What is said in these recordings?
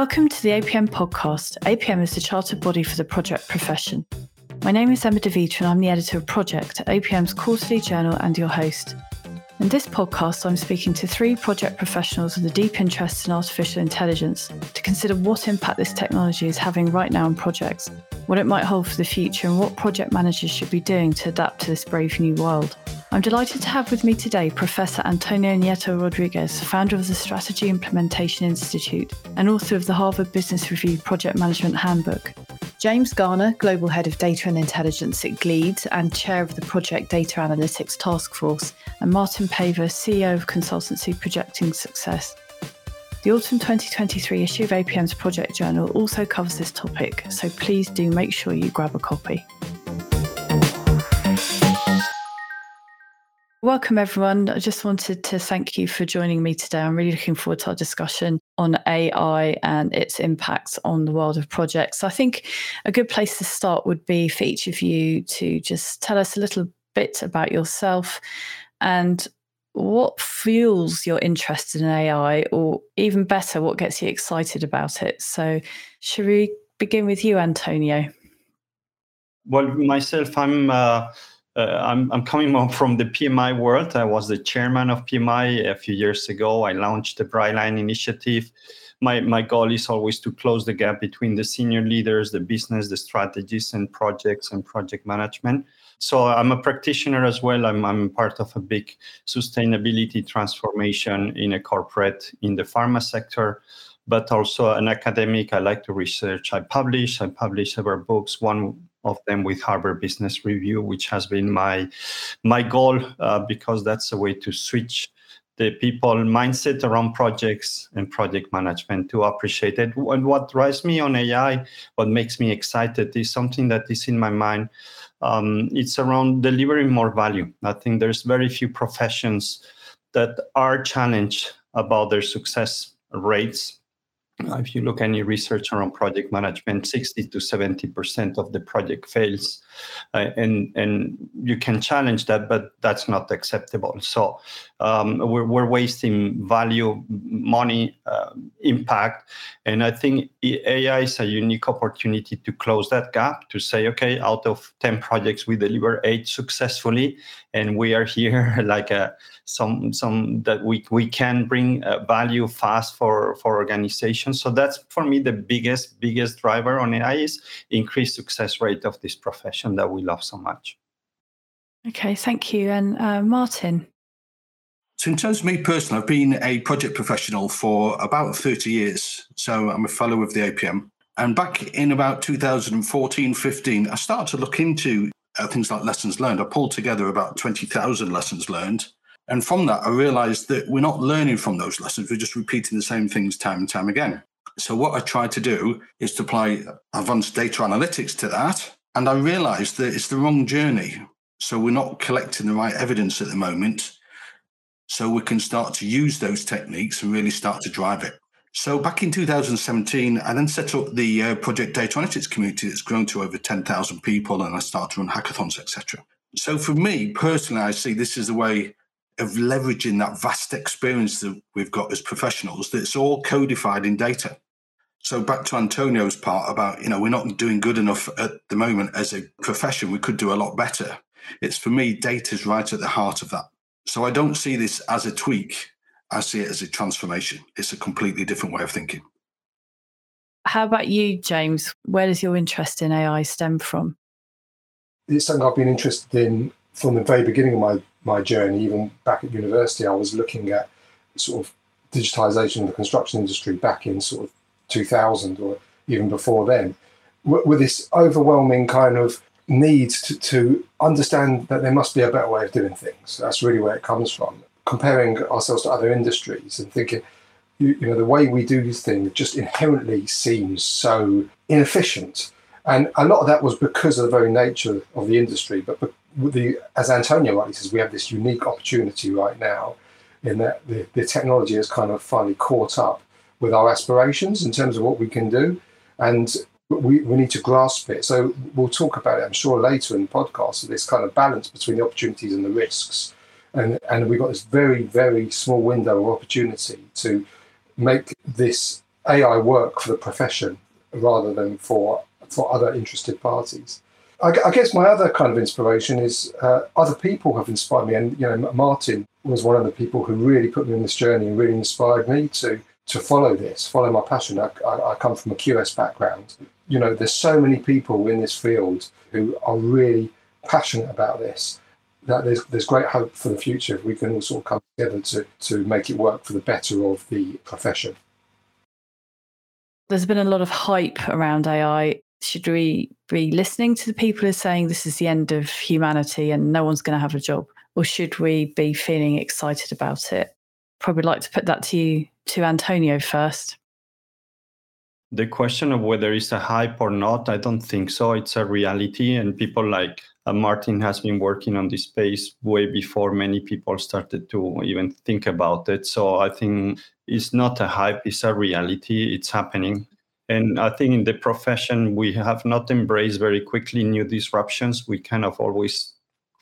Welcome to the APM podcast. APM is the chartered body for the project profession. My name is Emma DeVita and I'm the editor of Project, APM's quarterly journal and your host. In this podcast, I'm speaking to three project professionals with a deep interest in artificial intelligence to consider what impact this technology is having right now on projects, what it might hold for the future, and what project managers should be doing to adapt to this brave new world. I'm delighted to have with me today Professor Antonio Nieto Rodriguez, founder of the Strategy Implementation Institute and author of the Harvard Business Review Project Management Handbook, James Garner, Global Head of Data and Intelligence at Gleeds and Chair of the Project Data Analytics Task Force, and Martin Paver, CEO of consultancy Projecting Success. The autumn 2023 issue of APM's Project Journal also covers this topic, so please do make sure you grab a copy. Welcome, everyone. I just wanted to thank you for joining me today. I'm really looking forward to our discussion on AI and its impacts on the world of projects. I think a good place to start would be for each of you to just tell us a little bit about yourself and what fuels your interest in AI, or even better, what gets you excited about it. So, should we begin with you, Antonio? Well, myself, I'm. Uh Uh, I'm, I'm coming from the PMI world. I was the chairman of PMI a few years ago. I launched the Brightline initiative. My, my goal is always to close the gap between the senior leaders, the business, the strategists, and projects and project management. So I'm a practitioner as well. I'm, I'm part of a big sustainability transformation in a corporate in the pharma sector but also an academic. I like to research. I publish. I publish several books. One of them with Harvard Business Review, which has been my my goal uh, because that's a way to switch the people mindset around projects and project management to appreciate it. And what drives me on AI, what makes me excited, is something that is in my mind. Um, it's around delivering more value. I think there's very few professions that are challenged about their success rates if you look any research around project management 60 to 70 percent of the project fails. Uh, and and you can challenge that but that's not acceptable. So um, we're, we're wasting value money uh, impact and i think ai is a unique opportunity to close that gap to say okay out of 10 projects we deliver eight successfully and we are here like a some some that we we can bring uh, value fast for for organizations. So that's for me the biggest biggest driver on AI is increased success rate of this profession that we love so much. Okay, thank you, and uh, Martin. So, in terms of me personally, I've been a project professional for about 30 years. So, I'm a fellow of the APM. And back in about 2014 15, I started to look into uh, things like lessons learned. I pulled together about 20,000 lessons learned and from that, I realized that we're not learning from those lessons. We're just repeating the same things time and time again. So, what I tried to do is to apply advanced data analytics to that. And I realized that it's the wrong journey. So, we're not collecting the right evidence at the moment. So, we can start to use those techniques and really start to drive it. So, back in 2017, I then set up the uh, Project Data Analytics community that's grown to over 10,000 people, and I started to run hackathons, etc. So, for me personally, I see this as a way of leveraging that vast experience that we've got as professionals that's all codified in data. So back to Antonio's part about, you know, we're not doing good enough at the moment as a profession. We could do a lot better. It's for me, data is right at the heart of that. So I don't see this as a tweak. I see it as a transformation. It's a completely different way of thinking. How about you, James? Where does your interest in AI stem from? It's something I've been interested in from the very beginning of my my journey, even back at university, I was looking at sort of digitization of the construction industry back in sort of 2000 or even before then, with this overwhelming kind of need to, to understand that there must be a better way of doing things. That's really where it comes from. Comparing ourselves to other industries and thinking, you, you know, the way we do these things just inherently seems so inefficient. And a lot of that was because of the very nature of the industry, but the, as Antonio rightly says, we have this unique opportunity right now in that the, the technology has kind of finally caught up with our aspirations in terms of what we can do. And we, we need to grasp it. So we'll talk about it, I'm sure, later in the podcast, this kind of balance between the opportunities and the risks. And, and we've got this very, very small window of opportunity to make this AI work for the profession rather than for for other interested parties. I, I guess my other kind of inspiration is uh, other people have inspired me, and you know, Martin was one of the people who really put me on this journey and really inspired me to to follow this, follow my passion. I, I, I come from a QS background. You know, there's so many people in this field who are really passionate about this that there's there's great hope for the future if we can all sort of come together to to make it work for the better of the profession. There's been a lot of hype around AI. Should we be listening to the people who are saying this is the end of humanity and no one's going to have a job? Or should we be feeling excited about it? Probably like to put that to you, to Antonio first. The question of whether it's a hype or not, I don't think so. It's a reality, and people like uh, Martin has been working on this space way before many people started to even think about it. So I think it's not a hype, it's a reality. It's happening. And I think in the profession, we have not embraced very quickly new disruptions. We kind of always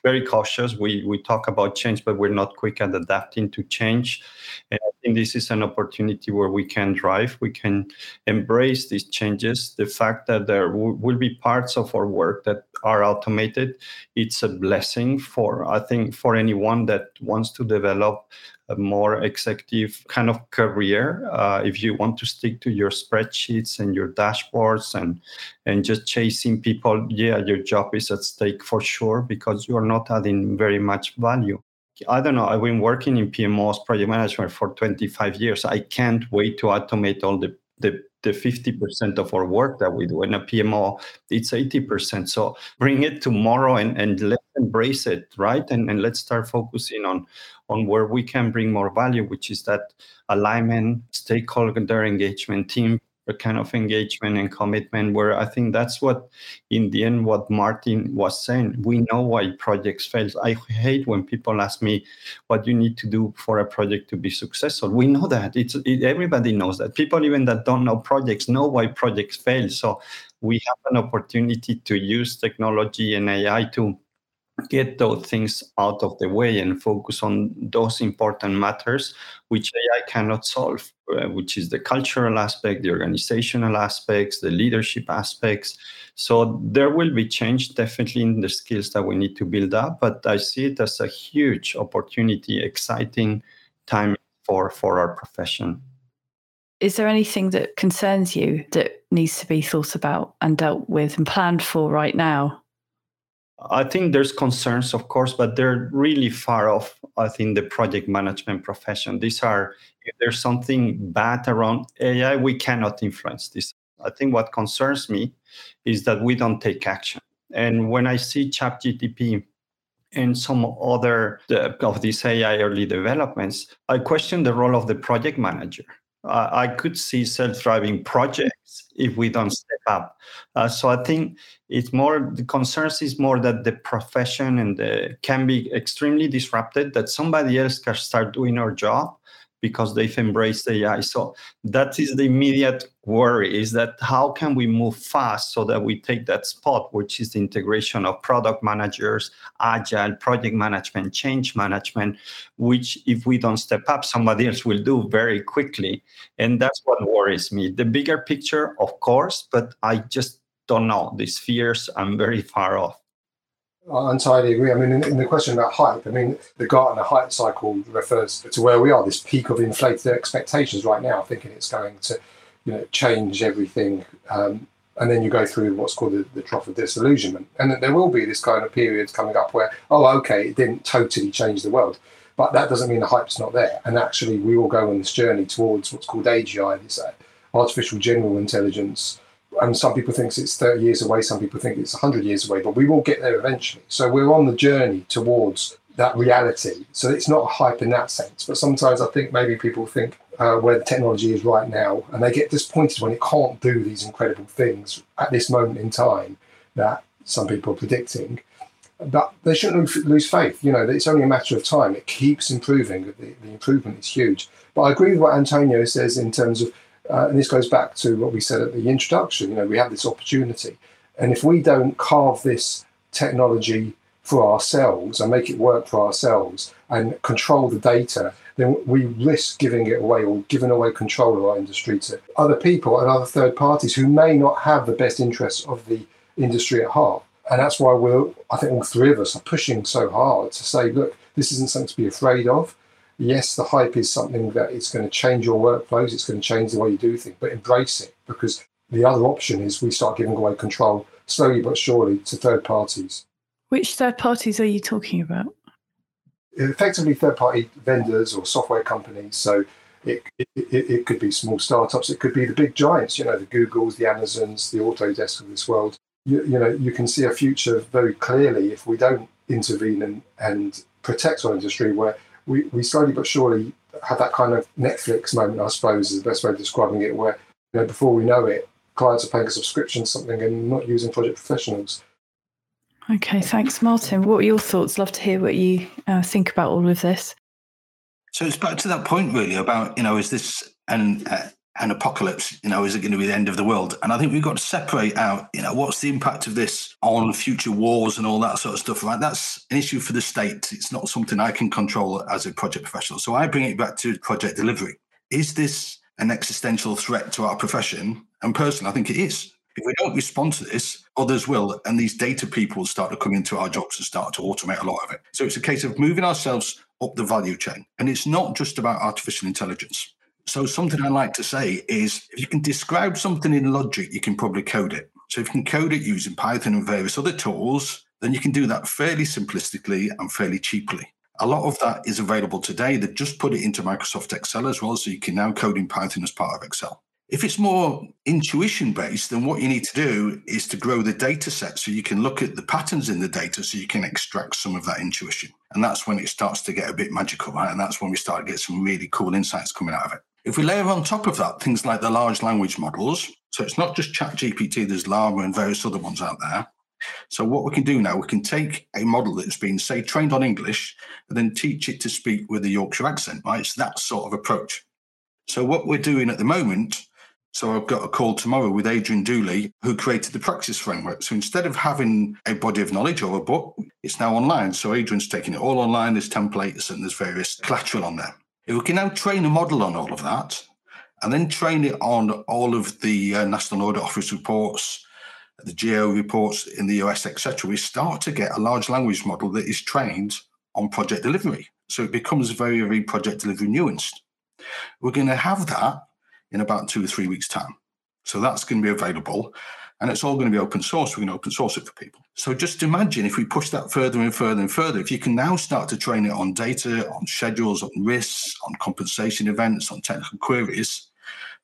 very cautious. We we talk about change, but we're not quick at adapting to change. And I think this is an opportunity where we can drive, we can embrace these changes. The fact that there w- will be parts of our work that are automated, it's a blessing for I think for anyone that wants to develop a more executive kind of career. Uh, if you want to stick to your spreadsheets and your dashboards and and just chasing people, yeah, your job is at stake for sure because you are not adding very much value. I don't know. I've been working in PMOs project management for 25 years. I can't wait to automate all the the the 50% of our work that we do in a PMO, it's 80%. So bring it tomorrow and, and let's embrace it, right? And, and let's start focusing on, on where we can bring more value, which is that alignment, stakeholder engagement, team kind of engagement and commitment where i think that's what in the end what martin was saying. We know why projects fail. I hate when people ask me what you need to do for a project to be successful. We know that. It's it, everybody knows that. People even that don't know projects know why projects fail. So we have an opportunity to use technology and ai to get those things out of the way and focus on those important matters which AI cannot solve, uh, which is the cultural aspect, the organizational aspects, the leadership aspects. So there will be change definitely in the skills that we need to build up, but I see it as a huge opportunity, exciting time for, for our profession. Is there anything that concerns you that needs to be thought about and dealt with and planned for right now? I think there's concerns, of course, but they're really far off. I think the project management profession. These are if there's something bad around AI, we cannot influence this. I think what concerns me is that we don't take action. And when I see ChatGPT and some other of these AI early developments, I question the role of the project manager. Uh, I could see self-driving projects if we don't step up. Uh, so I think it's more the concerns is more that the profession and the, can be extremely disrupted. That somebody else can start doing our job, because they've embraced AI. So that is the immediate worry is that how can we move fast so that we take that spot, which is the integration of product managers, agile, project management, change management, which if we don't step up, somebody else will do very quickly. And that's what worries me. The bigger picture, of course, but I just don't know. These fears, I'm very far off. I entirely agree. I mean, in, in, the question about hype, I mean, the Gartner hype cycle refers to where we are, this peak of inflated expectations right now, thinking it's going to, you know, change everything. Um, and then you go through what's called the, the trough of disillusionment. And there will be this kind of period coming up where, oh, okay, it didn't totally change the world. But that doesn't mean the hype's not there. And actually, we will go on this journey towards what's called AGI, this uh, artificial general intelligence and some people think it's 30 years away, some people think it's 100 years away, but we will get there eventually. So we're on the journey towards that reality. So it's not a hype in that sense, but sometimes I think maybe people think uh, where the technology is right now, and they get disappointed when it can't do these incredible things at this moment in time that some people are predicting. But they shouldn't lose faith. You know, it's only a matter of time. It keeps improving. The, the improvement is huge. But I agree with what Antonio says in terms of uh, and this goes back to what we said at the introduction. You know, we have this opportunity, and if we don't carve this technology for ourselves and make it work for ourselves and control the data then we risk giving it away or giving away control of our industry to other people and other third parties who may not have the best interests of the industry at heart. And that's why we're, I think all three of us are pushing so hard to say, look, this isn't something to be afraid of. Yes, the hype is something that it's going to change your workflows, it's going to change the way you do things, but embrace it because the other option is we start giving away control slowly but surely to third parties. Which third parties are you talking about? Effectively, third party vendors or software companies. So it, it, it, could be small startups, it could be the big giants, you know, the Googles, the Amazons, the Autodesk of this world. You, you know, you can see a future very clearly if we don't intervene and, and protect our industry where we, we slowly but surely have that kind of Netflix moment, I suppose, is the best way of describing it, where you know, before we know it, clients are paying a subscription something and not using project professionals. Okay, thanks, Martin. What are your thoughts? Love to hear what you uh, think about all of this. So it's back to that point, really, about you know, is this an uh, an apocalypse? You know, is it going to be the end of the world? And I think we've got to separate out. You know, what's the impact of this on future wars and all that sort of stuff? Right, that's an issue for the state. It's not something I can control as a project professional. So I bring it back to project delivery. Is this an existential threat to our profession? And personally, I think it is. If we don't respond to this, others will, and these data people start to come into our jobs and start to automate a lot of it. So it's a case of moving ourselves up the value chain. And it's not just about artificial intelligence. So something I like to say is if you can describe something in logic, you can probably code it. So if you can code it using Python and various other tools, then you can do that fairly simplistically and fairly cheaply. A lot of that is available today. They've just put it into Microsoft Excel as well. So you can now code in Python as part of Excel. If it's more intuition based, then what you need to do is to grow the data set so you can look at the patterns in the data so you can extract some of that intuition. And that's when it starts to get a bit magical, right? And that's when we start to get some really cool insights coming out of it. If we layer on top of that things like the large language models, so it's not just ChatGPT, there's Llama and various other ones out there. So what we can do now, we can take a model that's been, say, trained on English and then teach it to speak with a Yorkshire accent, right? It's that sort of approach. So what we're doing at the moment so I've got a call tomorrow with Adrian Dooley, who created the Praxis framework. So instead of having a body of knowledge or a book, it's now online. So Adrian's taking it all online. There's templates and there's various collateral on there. If we can now train a model on all of that, and then train it on all of the uh, National Audit Office reports, the GAO reports in the US, etc., we start to get a large language model that is trained on project delivery. So it becomes very, very project delivery nuanced. We're going to have that in about two or three weeks' time. So that's going to be available and it's all going to be open source. We can open source it for people. So just imagine if we push that further and further and further, if you can now start to train it on data, on schedules, on risks, on compensation events, on technical queries,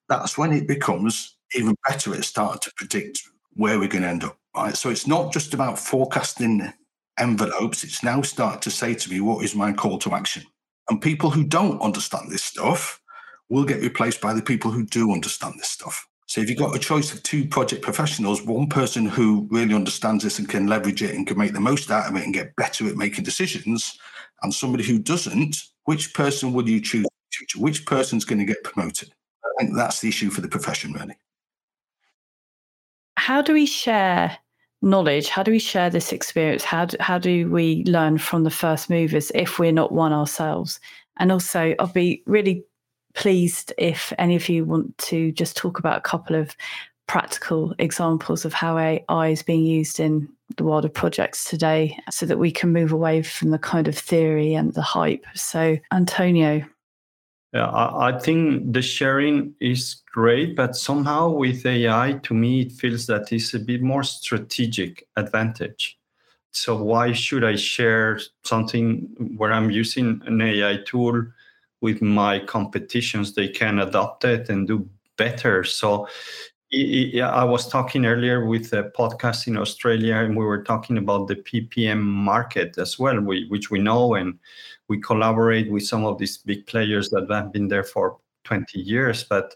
that's when it becomes even better at starting to predict where we're going to end up. Right. So it's not just about forecasting envelopes. It's now start to say to me, what is my call to action? And people who don't understand this stuff will get replaced by the people who do understand this stuff. So if you've got a choice of two project professionals, one person who really understands this and can leverage it and can make the most out of it and get better at making decisions, and somebody who doesn't, which person will you choose? Which person's going to get promoted? I think that's the issue for the profession, really. How do we share knowledge? How do we share this experience? How do, how do we learn from the first movers if we're not one ourselves? And also, I'll be really pleased if any of you want to just talk about a couple of practical examples of how AI is being used in the world of projects today so that we can move away from the kind of theory and the hype. So, Antonio. Yeah, I think the sharing is great, but somehow with AI, to me, it feels that it's a bit more strategic advantage. So, why should I share something where I'm using an AI tool? With my competitions, they can adopt it and do better. So I was talking earlier with a podcast in Australia, and we were talking about the PPM market as well, which we know, and we collaborate with some of these big players that have been there for 20 years. But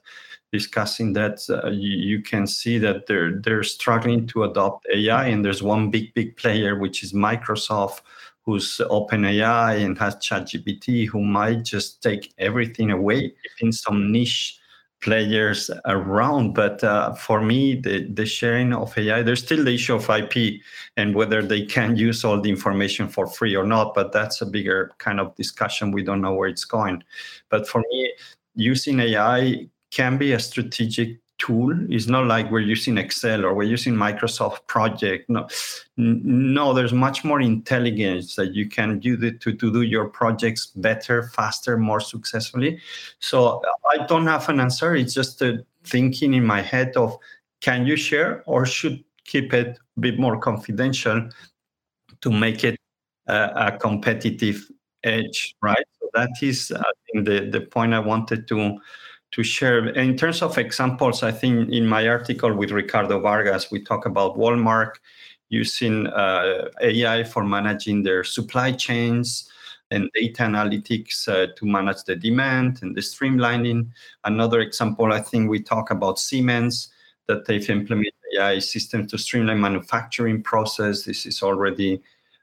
discussing that, uh, you, you, can see that they're they're struggling to adopt AI, and there's one big big player, which is Microsoft, who's OpenAI and has ChatGPT, who might just take everything away in some niche players around. But uh, for me, the, the sharing of AI, there's still the issue of IP and whether they can use all the information for free or not. But that's a bigger kind of discussion. We don't know where it's going. But for me, using AI can be a strategic tool. It's not like we're using Excel or we're using Microsoft Project. No, no, there's much more intelligence that you can do it to, to do your projects better, faster, more successfully. So I don't have an answer. It's just a thinking in my head of can you share or should keep it a bit more confidential to make it a, a competitive edge, right? So that is, I think, the, the point I wanted to to share. In terms of examples, I think in my article with Ricardo Vargas, we talk about Walmart using uh, AI for managing their supply chains and data analytics uh, to manage the demand and the streamlining. Another example, I think we talk about Siemens that they've implemented AI systems to streamline manufacturing process. This is already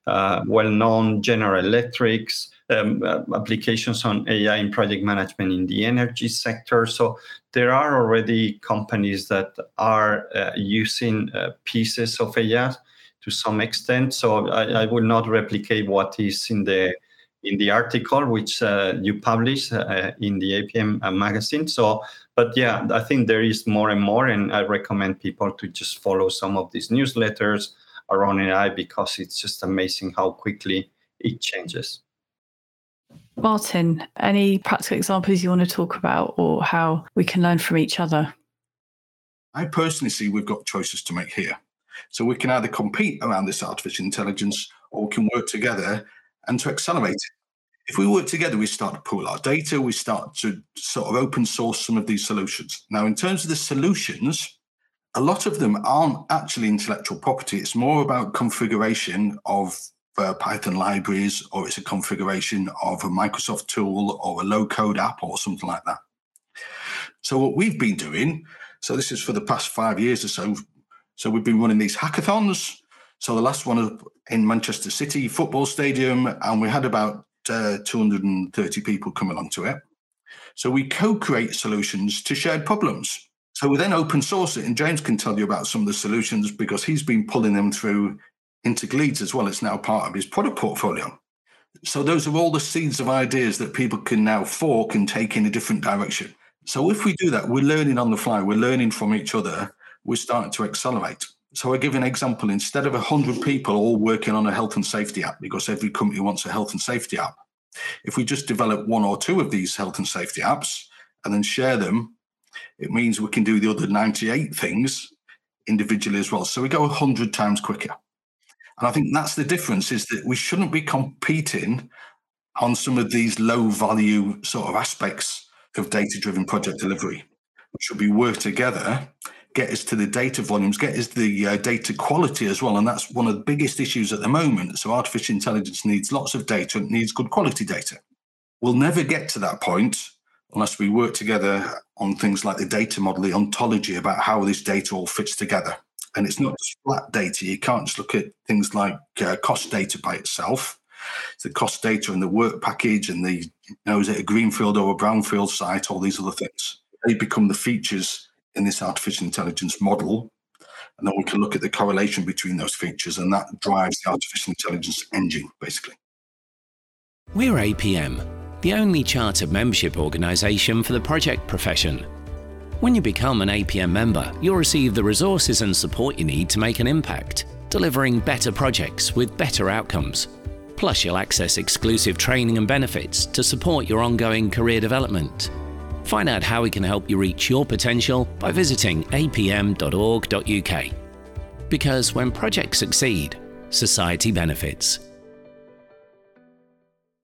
uh, well known. General Electrics um, uh, applications on AI in project management in the energy sector. So there are already companies that are uh, using uh, pieces of AI to some extent. So I, I, will not replicate what is in the in the article which uh, you publish uh, in the APM uh, magazine. So, but yeah, I think there is more and more, and I recommend people to just follow some of these newsletters around AI because it's just amazing how quickly it changes. Martin, any practical examples you want to talk about or how we can learn from each other? I personally see we've got choices to make here. So we can either compete around this artificial intelligence or we can work together and to accelerate it. If we work together, we start to pool our data, we start to sort of open source some of these solutions. Now, in terms of the solutions, a lot of them aren't actually intellectual property. It's more about configuration of uh, Python libraries, or it's a configuration of a Microsoft tool or a low code app or something like that. So, what we've been doing, so this is for the past five years or so, so we've been running these hackathons. So, the last one in Manchester City football stadium, and we had about uh, 230 people come along to it. So, we co create solutions to shared problems. So we then open source it, and James can tell you about some of the solutions because he's been pulling them through into Gleeds as well. It's now part of his product portfolio. So those are all the seeds of ideas that people can now fork and take in a different direction. So if we do that, we're learning on the fly, we're learning from each other, we're starting to accelerate. So I give an example instead of 100 people all working on a health and safety app, because every company wants a health and safety app, if we just develop one or two of these health and safety apps and then share them, it means we can do the other 98 things individually as well. So we go 100 times quicker. And I think that's the difference is that we shouldn't be competing on some of these low value sort of aspects of data driven project delivery. We should be work together, get us to the data volumes, get us the uh, data quality as well. And that's one of the biggest issues at the moment. So artificial intelligence needs lots of data, and needs good quality data. We'll never get to that point unless we work together on things like the data model, the ontology about how this data all fits together. And it's not just flat data. You can't just look at things like uh, cost data by itself. It's the cost data and the work package and the, you know, is it a greenfield or a brownfield site, all these other things. They become the features in this artificial intelligence model. And then we can look at the correlation between those features, and that drives the artificial intelligence engine, basically. We're APM, the only chartered membership organisation for the project profession. When you become an APM member, you'll receive the resources and support you need to make an impact, delivering better projects with better outcomes. Plus, you'll access exclusive training and benefits to support your ongoing career development. Find out how we can help you reach your potential by visiting apm.org.uk. Because when projects succeed, society benefits.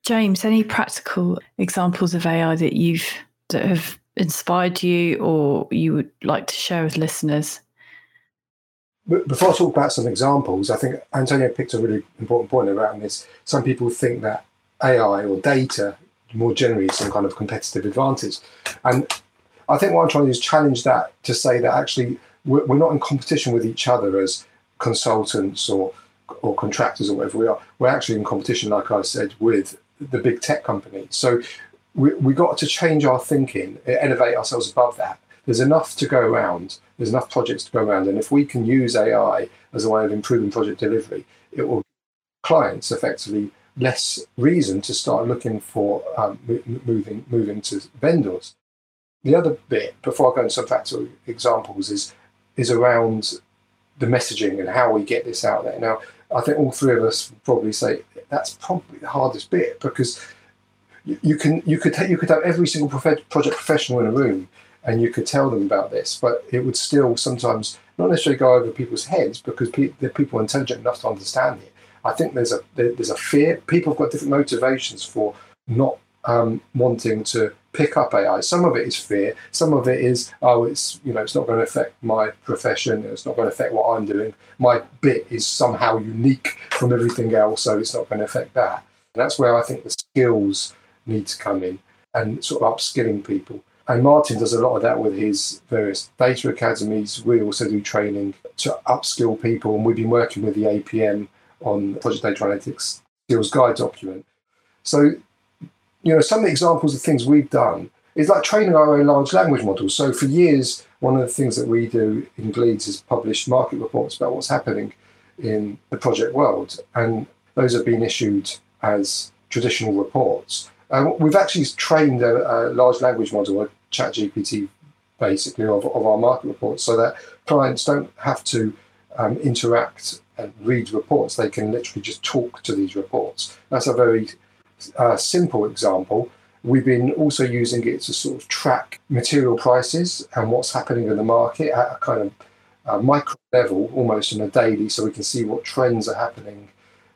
James, any practical examples of AI that you've that have inspired you or you would like to share with listeners? Before I talk about some examples, I think Antonio picked a really important point around this. Some people think that AI or data more generally is some kind of competitive advantage. And I think what I'm trying to do is challenge that to say that actually we're, we're not in competition with each other as consultants or or contractors or whatever we are. We're actually in competition, like I said, with the big tech companies. So we we got to change our thinking, elevate ourselves above that. There's enough to go around. There's enough projects to go around, and if we can use AI as a way of improving project delivery, it will clients effectively less reason to start looking for um, moving moving to vendors. The other bit, before I go into some practical examples, is is around the messaging and how we get this out there. Now, I think all three of us probably say that's probably the hardest bit because you, can you could you could have every single prof- project professional in a room and you could tell them about this, but it would still sometimes not necessarily go over people's heads because pe- the people are intelligent enough to understand it. I think there's a there's a fear. People have got different motivations for not um, wanting to pick up AI. Some of it is fear. Some of it is, oh, it's you know, it's not going to affect my profession. It's not going to affect what I'm doing. My bit is somehow unique from everything else, so it's not going to affect that. And that's where I think the skills need to come in and sort of upskilling people. And Martin does a lot of that with his various data academies. We also do training to upskill people, and we've been working with the APM on Project Data Analytics Skills Guide document. So you know, some examples of things we've done is like training our own large language models. So for years, one of the things that we do in Gleeds is publish market reports about what's happening in the project world, and those have been issued as traditional reports. Um, we've actually trained a, a, large language model, a ChatGPT, basically of, of our market reports, so that clients don't have to um, interact and read reports; they can literally just talk to these reports. That's a very uh, simple example, we've been also using it to sort of track material prices and what's happening in the market at a kind of uh, micro level, almost on a daily, so we can see what trends are happening,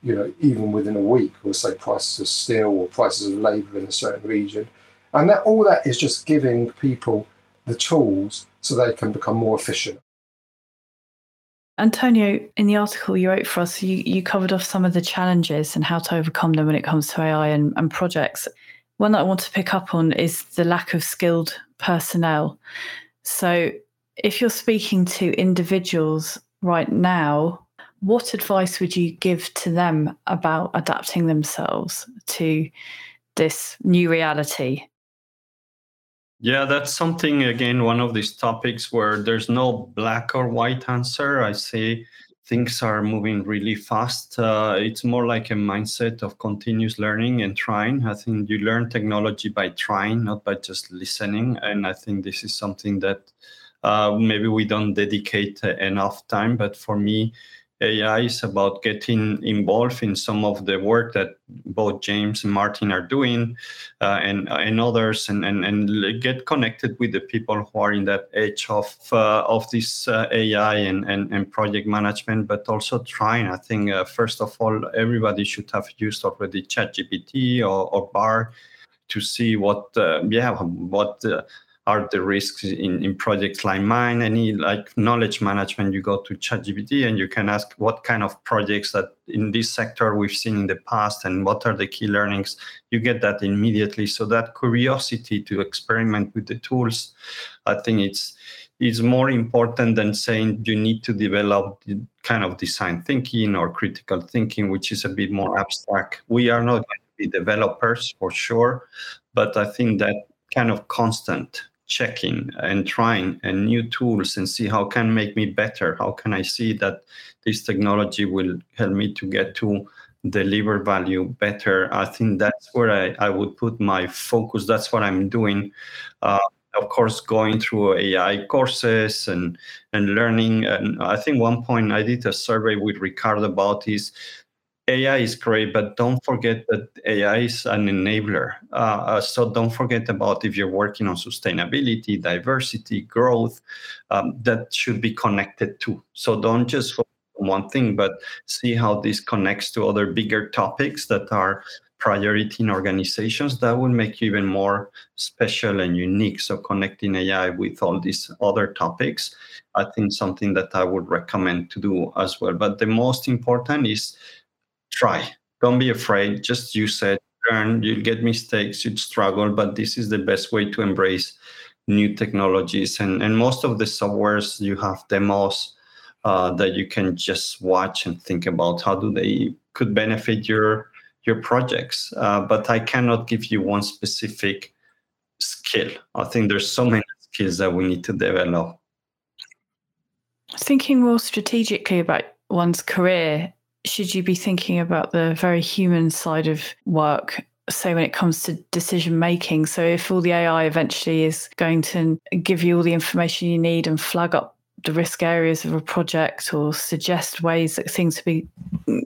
you know, even within a week, or say prices of steel or prices of labour in a certain region. And that all that is just giving people the tools so they can become more efficient. Antonio, in the article you wrote for us, you, you covered off some of the challenges and how to overcome them when it comes to AI and, and projects. One that I want to pick up on is the lack of skilled personnel. So, if you're speaking to individuals right now, what advice would you give to them about adapting themselves to this new reality? Yeah, that's something, again, one of these topics where there's no black or white answer. I say things are moving really fast. Uh, it's more like a mindset of continuous learning and trying. I think you learn technology by trying, not by just listening. And I think this is something that uh, maybe we don't dedicate enough time. But for me, AI is about getting involved in some of the work that both James and Martin are doing, uh, and and others, and, and and get connected with the people who are in that edge of uh, of this uh, AI and, and and project management, but also trying. I think uh, first of all, everybody should have used already ChatGPT or, or Bard to see what uh, yeah what uh, are the risks in, in projects like mine. Any like knowledge management you go to chatgpt and you can ask what kind of projects that in this sector we've seen in the past and what are the key learnings. You get that immediately. So that curiosity to experiment with the tools i think it's is more important than saying you need to develop kind of design thinking or critical thinking which is a bit more abstract. We are not going to be developers for sure but i think that kind of constant checking and trying and new tools and see how can make me better. How can i see that this technology will help me to get to deliver value better? I think that's where i, I would put my focus. That's what i'm doing uh, of course going through ai courses and and learning. And i think one point i did a survey with ricardo about is AI is great, but don't forget that AI is an enabler. Uh, uh, so don't forget about if you're working on sustainability, diversity, growth, um, that should be connected too. So don't just focus on one thing, but see how this connects to other bigger topics that are priority in organizations. That will make you even more special and unique. So connecting AI with all these other topics, I think something that I would recommend to do as well. But the most important is try. Don't be afraid. Just use it. Learn. You'll get mistakes. You'd struggle, but this is the best way to embrace new technologies. And and most of the softwares you have demos uh, that you can just watch and think about how do they could benefit your your projects. Uh, but I cannot give you one specific skill. I think there's so many skills that we need to develop. Thinking more strategically about one's career, should you be thinking about the very human side of work say when it comes to decision making? So if all the ai eventually is going to give you all the information you need and flag up the risk areas of a project or suggest ways that things be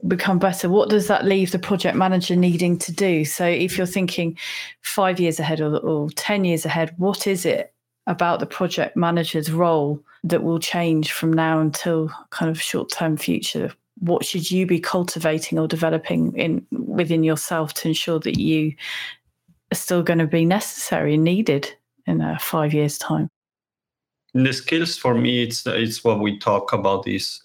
become better what does that leave the project manager needing to do? So if you're thinking five years ahead or, or 10 years ahead what is it about the project manager's role that will change from now until kind of short term future what should you be cultivating or developing in within yourself to ensure that you are still going to be necessary and needed in five years time? The skills for me it's it's what we talk about these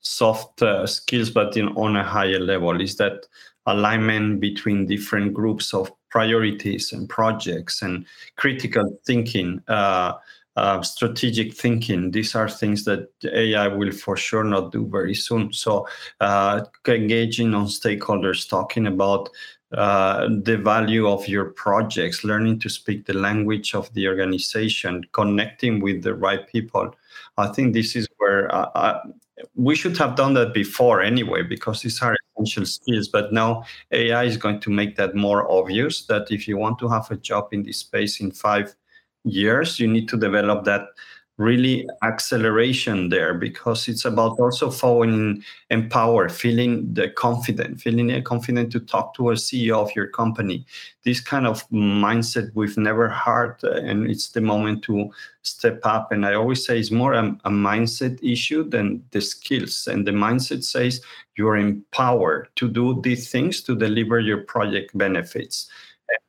soft uh, skills but in on a higher level is that alignment between different groups of priorities and projects and critical thinking. Uh, uh, strategic thinking. These are things that AI will for sure not do very soon. So, uh, engaging on stakeholders, talking about uh, the value of your projects, learning to speak the language of the organization, connecting with the right people. I think this is where uh, uh, we should have done that before anyway, because these are essential skills. But now AI is going to make that more obvious that if you want to have a job in this space in five years, you need to develop that really acceleration there because it's about also falling empowered, feeling the confident, feeling confident to talk to a CEO of your company. This kind of mindset we've never had, uh, and it's the moment to step up. And I always say it's more a, a mindset issue than the skills. And the mindset says you're empowered to do these things to deliver your project benefits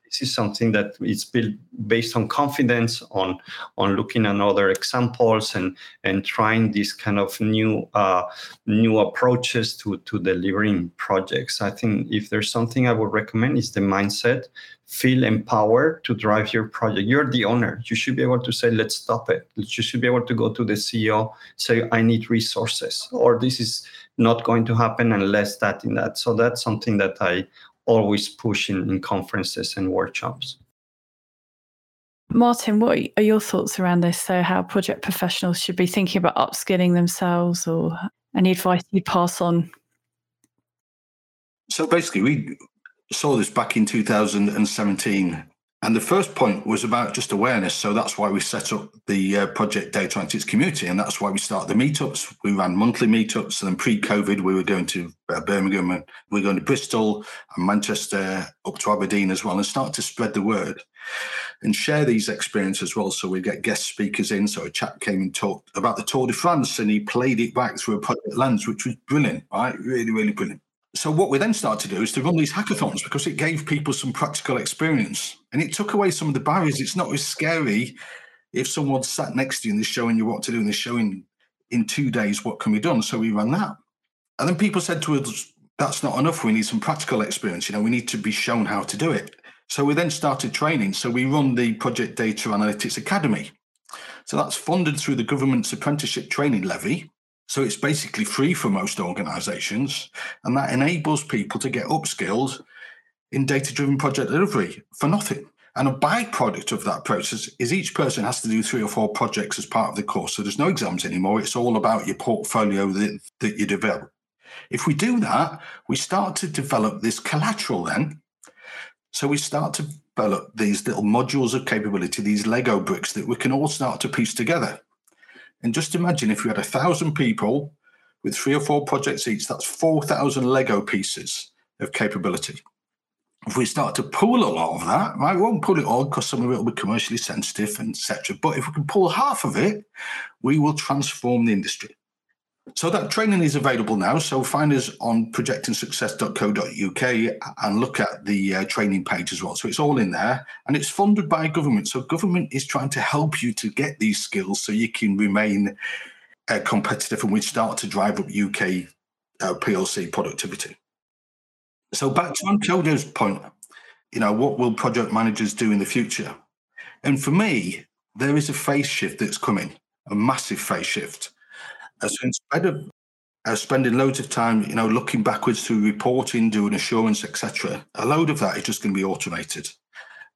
this is something that is built based on confidence on on looking at other examples and and trying these kind of new uh, new approaches to to delivering projects. I think if there's something i would recommend is the mindset feel empowered to drive your project. You're the owner. You should be able to say let's stop it. You should be able to go to the ceo say i need resources or this is not going to happen unless that in that. So that's something that i always pushing in conferences and workshops. Martin, what are your thoughts around this? So, how project professionals should be thinking about upskilling themselves, or any advice you'd pass on? So, basically, we saw this back in 2017 and the first point was about just awareness. So that's why we set up the uh, Project Data Analytics community. And that's why we started the meetups. We ran monthly meetups. And then pre COVID, we were going to uh, Birmingham and we were going to Bristol and Manchester, up to Aberdeen as well, and start to spread the word and share these experiences as well. So we get guest speakers in. So a chap came and talked about the Tour de France and he played it back through a project lens, which was brilliant, right? Really, really brilliant. So what we then started to do is to run these hackathons because it gave people some practical experience and it took away some of the barriers. It's not as scary if someone sat next to you and they're showing you what to do and they're showing in two days what can be done. So we ran that. And then people said to us, that's not enough. We need some practical experience. You know, we need to be shown how to do it. So we then started training. So we run the Project Data Analytics Academy. So that's funded through the government's apprenticeship training levy. So it's basically free for most organizations, and that enables people to get upskilled in data driven project delivery for nothing. And a byproduct of that process is each person has to do three or four projects as part of the course. So there's no exams anymore. It's all about your portfolio that, that you develop. If we do that, we start to develop this collateral then. So we start to develop these little modules of capability, these Lego bricks that we can all start to piece together. And just imagine if we had a thousand people with three or four projects each, that's 4,000 Lego pieces of capability. If we start to pull a lot of that, right, we won't pull it all because some of it will be commercially sensitive etc. But if we can pull half of it, we will transform the industry. So that training is available now. So find us on projectingsuccess.co.uk and look at the uh, training page as well. So it's all in there and it's funded by government. So government is trying to help you to get these skills so you can remain uh, competitive and we start to drive up UK uh, PLC productivity. So back to Antonio's point, you know, what will project managers do in the future? And for me, there is a phase shift that's coming, a massive phase shift so instead of uh, spending loads of time, you know, looking backwards through reporting, doing assurance, etc. A load of that is just going to be automated.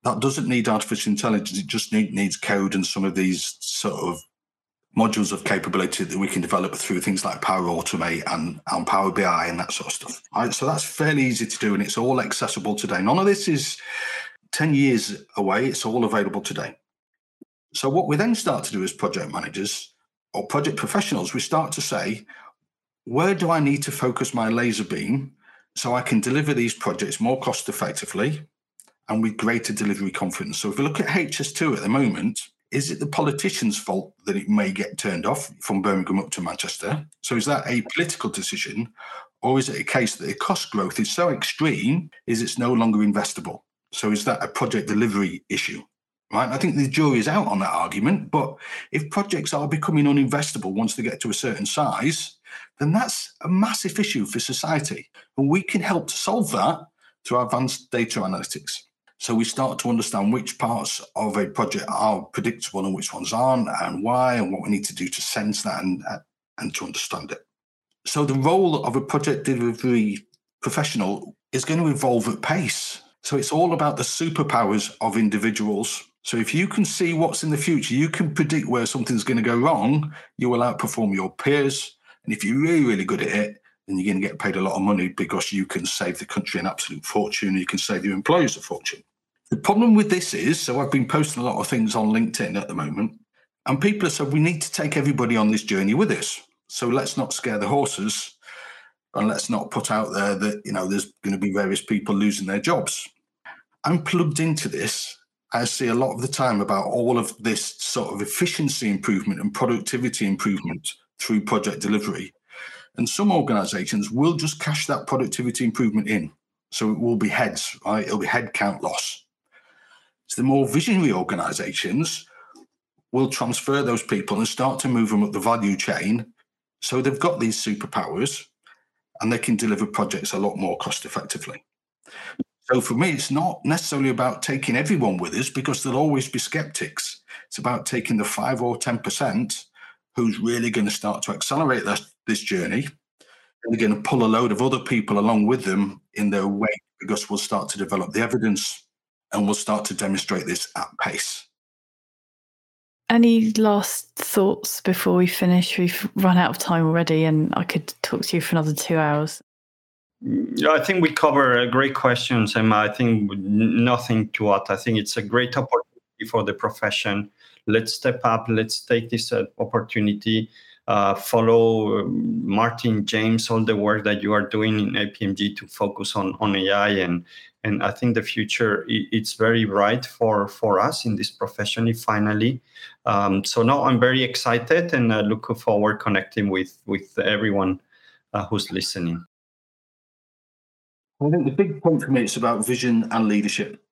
That doesn't need artificial intelligence. It just need, needs code and some of these sort of modules of capability that we can develop through things like Power Automate and, and Power BI and that sort of stuff. Right? So that's fairly easy to do and it's all accessible today. None of this is 10 years away. It's all available today. So what we then start to do as project managers or project professionals, we start to say, where do I need to focus my laser beam so I can deliver these projects more cost effectively and with greater delivery confidence? So if we look at HS2 at the moment, is it the politician's fault that it may get turned off from Birmingham up to Manchester? So is that a political decision? Or is it a case that the cost growth is so extreme is it's no longer investable? So is that a project delivery issue? Right. I think the jury is out on that argument. But if projects are becoming uninvestable once they get to a certain size, then that's a massive issue for society. And we can help to solve that through advanced data analytics. So we start to understand which parts of a project are predictable and which ones aren't, and why, and what we need to do to sense that and, and to understand it. So the role of a project delivery professional is going to evolve at pace. So it's all about the superpowers of individuals. So if you can see what's in the future, you can predict where something's going to go wrong, you will outperform your peers. And if you're really, really good at it, then you're going to get paid a lot of money because you can save the country an absolute fortune. You can save your employers a fortune. The problem with this is, so I've been posting a lot of things on LinkedIn at the moment, and people have said we need to take everybody on this journey with us. So let's not scare the horses, and let's not put out there that you know there's going to be various people losing their jobs. I'm plugged into this. I see a lot of the time about all of this sort of efficiency improvement and productivity improvement through project delivery. And some organizations will just cash that productivity improvement in. So it will be heads, right? It'll be head count loss. So the more visionary organizations will transfer those people and start to move them up the value chain. So they've got these superpowers and they can deliver projects a lot more cost effectively. So for me, it's not necessarily about taking everyone with us because there'll always be skeptics. It's about taking the five or 10% who's really going to start to accelerate this, this journey. And they're going to pull a load of other people along with them in their wake because we'll start to develop the evidence and we'll start to demonstrate this at pace. Any last thoughts before we finish? We've run out of time already, and I could talk to you for another two hours. I think we cover great questions, Emma. I think nothing to add. I think it's a great opportunity for the profession. Let's step up. Let's take this uh, opportunity. Uh, follow um, Martin, James, all the work that you are doing in APMG to focus on on AI and and I think the future it's very bright for for us in this profession. Finally, um, so now I'm very excited and uh, looking forward connecting with with everyone uh, who's listening. I think the big point for me is about vision and leadership.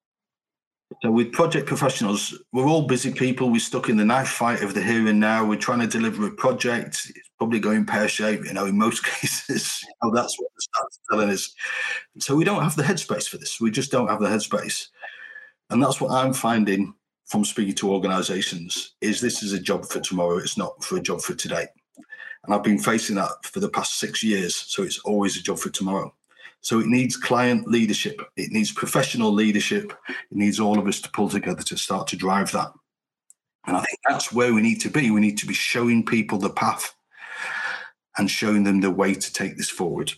So with project professionals, we're all busy people. We're stuck in the knife fight of the here and now. We're trying to deliver a project. It's probably going pear shaped. You know, in most cases, you know, that's what the telling us. So we don't have the headspace for this. We just don't have the headspace, and that's what I'm finding from speaking to organisations. Is this is a job for tomorrow? It's not for a job for today. And I've been facing that for the past six years. So it's always a job for tomorrow. So it needs client leadership, it needs professional leadership, it needs all of us to pull together to start to drive that. And I think that's where we need to be. We need to be showing people the path and showing them the way to take this forward.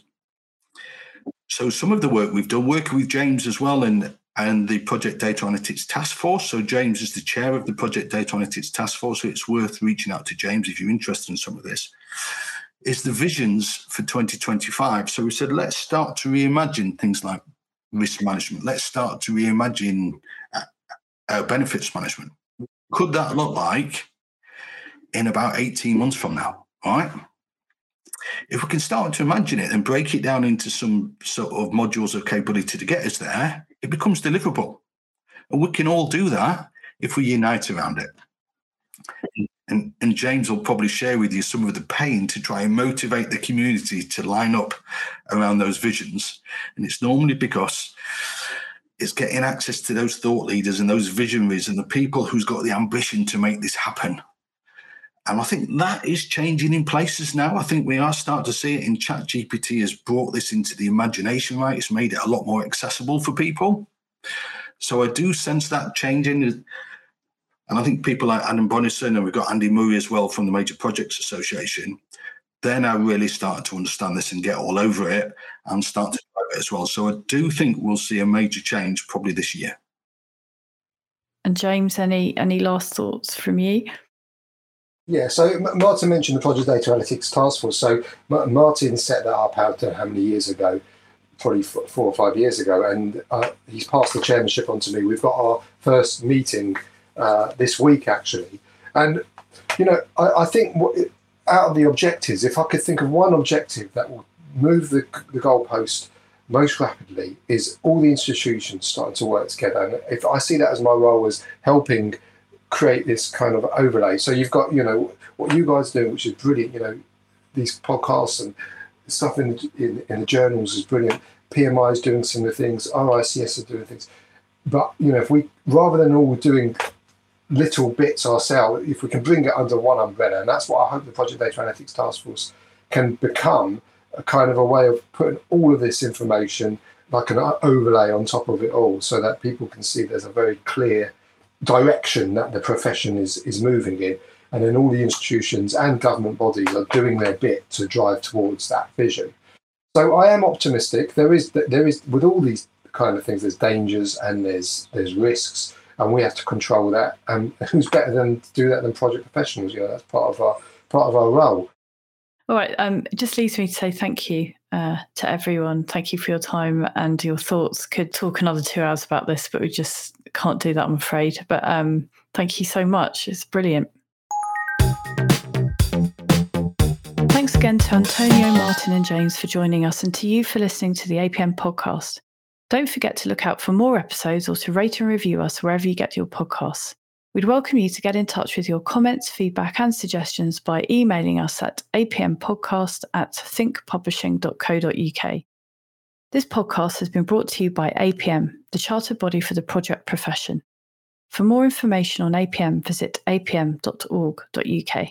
So some of the work we've done, working with James as well and and the Project Data Analytics Task Force. So James is the chair of the Project Data Analytics Task Force. So it's worth reaching out to James if you're interested in some of this is the visions for 2025. So we said, let's start to reimagine things like risk management. Let's start to reimagine uh, uh, benefits management. Could that look like in about 18 months from now? Right? If we can start to imagine it and break it down into some sort of modules of capability to get us there, it becomes deliverable. And we can all do that if we unite around it. And, and James will probably share with you some of the pain to try and motivate the community to line up around those visions. And it's normally because it's getting access to those thought leaders and those visionaries and the people who's got the ambition to make this happen. And I think that is changing in places now. I think we are starting to see it in Chat GPT has brought this into the imagination, right? It's made it a lot more accessible for people. So I do sense that changing. And I think people like Adam Boddison and we've got Andy Murray as well from the Major Projects Association, they're now really starting to understand this and get all over it and start to drive it as well. So I do think we'll see a major change probably this year. And James, any any last thoughts from you? Yeah, so Martin mentioned the Project Data Analytics Task Force. So Martin set that up out how many years ago? Probably four or five years ago, and uh, he's passed the chairmanship on to me. We've got our first meeting uh, this week, actually, and you know, I, I think what, out of the objectives, if I could think of one objective that will move the, the goalpost most rapidly, is all the institutions starting to work together. And if I see that as my role as helping create this kind of overlay. So you've got, you know, what you guys do, which is brilliant. You know, these podcasts and stuff in in, in the journals is brilliant. PMI is doing similar things. RICS are doing things. But you know, if we rather than all doing little bits ourselves, if we can bring it under one umbrella, and that's what I hope the Project Data Analytics Task Force can become a kind of a way of putting all of this information like an overlay on top of it all so that people can see there's a very clear direction that the profession is is moving in, and then all the institutions and government bodies are doing their bit to drive towards that vision. So I am optimistic. There is there is with all these kind of things, there's dangers and there's there's risks, and we have to control that. And who's better than to do that than project professionals? You know, that's part of our part of our role. All right. Um, it just leaves me to say thank you uh, to everyone. Thank you for your time and your thoughts. Could talk another two hours about this, but we just can't do that, I'm afraid. But um, thank you so much. It's brilliant. Thanks again to Antonio, Martin, and James for joining us, and to you for listening to the APM podcast. Don't forget to look out for more episodes or to rate and review us wherever you get your podcasts. We'd welcome you to get in touch with your comments, feedback, and suggestions by emailing us at apmpodcast at thinkpublishing.co.uk. This podcast has been brought to you by APM, the chartered body for the project profession. For more information on APM, visit apm.org.uk.